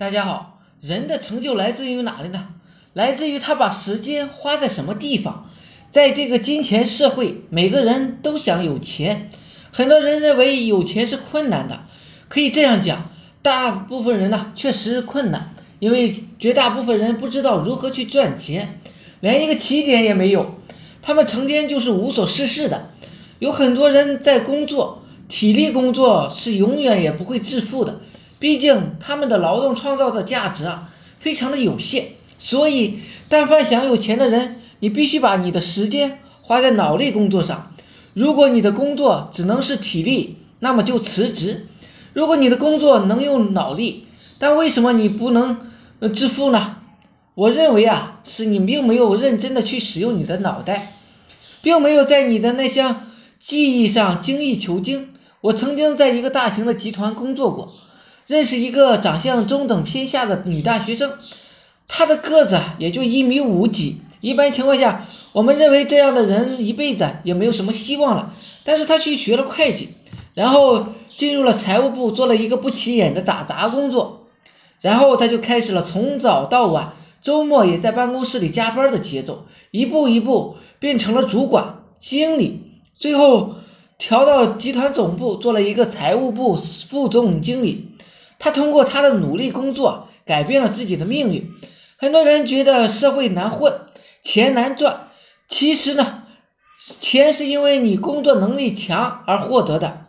大家好，人的成就来自于哪里呢？来自于他把时间花在什么地方。在这个金钱社会，每个人都想有钱，很多人认为有钱是困难的。可以这样讲，大部分人呢确实困难，因为绝大部分人不知道如何去赚钱，连一个起点也没有。他们成天就是无所事事的。有很多人在工作，体力工作是永远也不会致富的。毕竟他们的劳动创造的价值啊，非常的有限，所以但凡想有钱的人，你必须把你的时间花在脑力工作上。如果你的工作只能是体力，那么就辞职；如果你的工作能用脑力，但为什么你不能呃致富呢？我认为啊，是你并没有认真的去使用你的脑袋，并没有在你的那项技艺上精益求精。我曾经在一个大型的集团工作过。认识一个长相中等偏下的女大学生，她的个子也就一米五几。一般情况下，我们认为这样的人一辈子也没有什么希望了。但是她去学了会计，然后进入了财务部，做了一个不起眼的打杂工作，然后她就开始了从早到晚，周末也在办公室里加班的节奏，一步一步变成了主管、经理，最后调到集团总部做了一个财务部副总经理。他通过他的努力工作改变了自己的命运。很多人觉得社会难混，钱难赚，其实呢，钱是因为你工作能力强而获得的。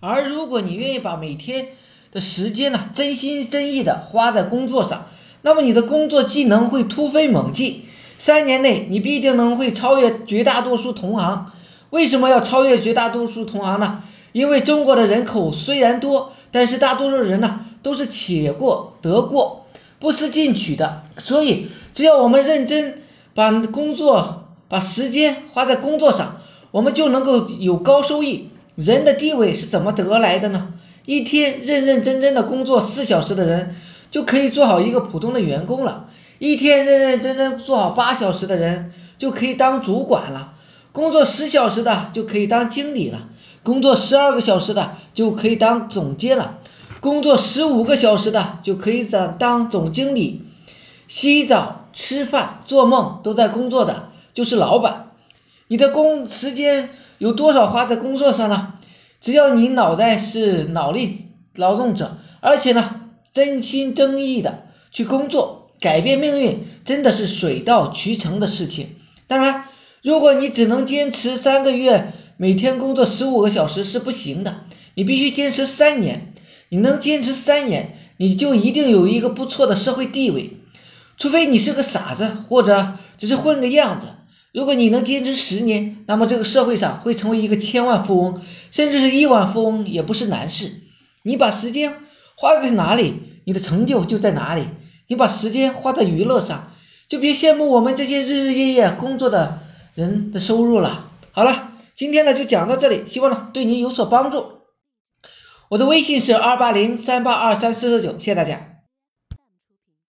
而如果你愿意把每天的时间呢，真心真意的花在工作上，那么你的工作技能会突飞猛进。三年内，你必定能会超越绝大多数同行。为什么要超越绝大多数同行呢？因为中国的人口虽然多。但是大多数人呢，都是且过得过，不思进取的。所以，只要我们认真把工作、把时间花在工作上，我们就能够有高收益。人的地位是怎么得来的呢？一天认认真真的工作四小时的人，就可以做好一个普通的员工了；一天认认真真做好八小时的人，就可以当主管了；工作十小时的就可以当经理了。工作十二个小时的就可以当总监了，工作十五个小时的就可以当当总经理。洗澡、吃饭、做梦都在工作的，就是老板。你的工时间有多少花在工作上呢？只要你脑袋是脑力劳动者，而且呢真心真意的去工作，改变命运真的是水到渠成的事情。当然，如果你只能坚持三个月。每天工作十五个小时是不行的，你必须坚持三年。你能坚持三年，你就一定有一个不错的社会地位。除非你是个傻子，或者只是混个样子。如果你能坚持十年，那么这个社会上会成为一个千万富翁，甚至是亿万富翁也不是难事。你把时间花在哪里，你的成就就在哪里。你把时间花在娱乐上，就别羡慕我们这些日日夜夜工作的人的收入了。好了。今天呢就讲到这里，希望呢对你有所帮助。我的微信是二八零三八二三四四九，谢谢大家。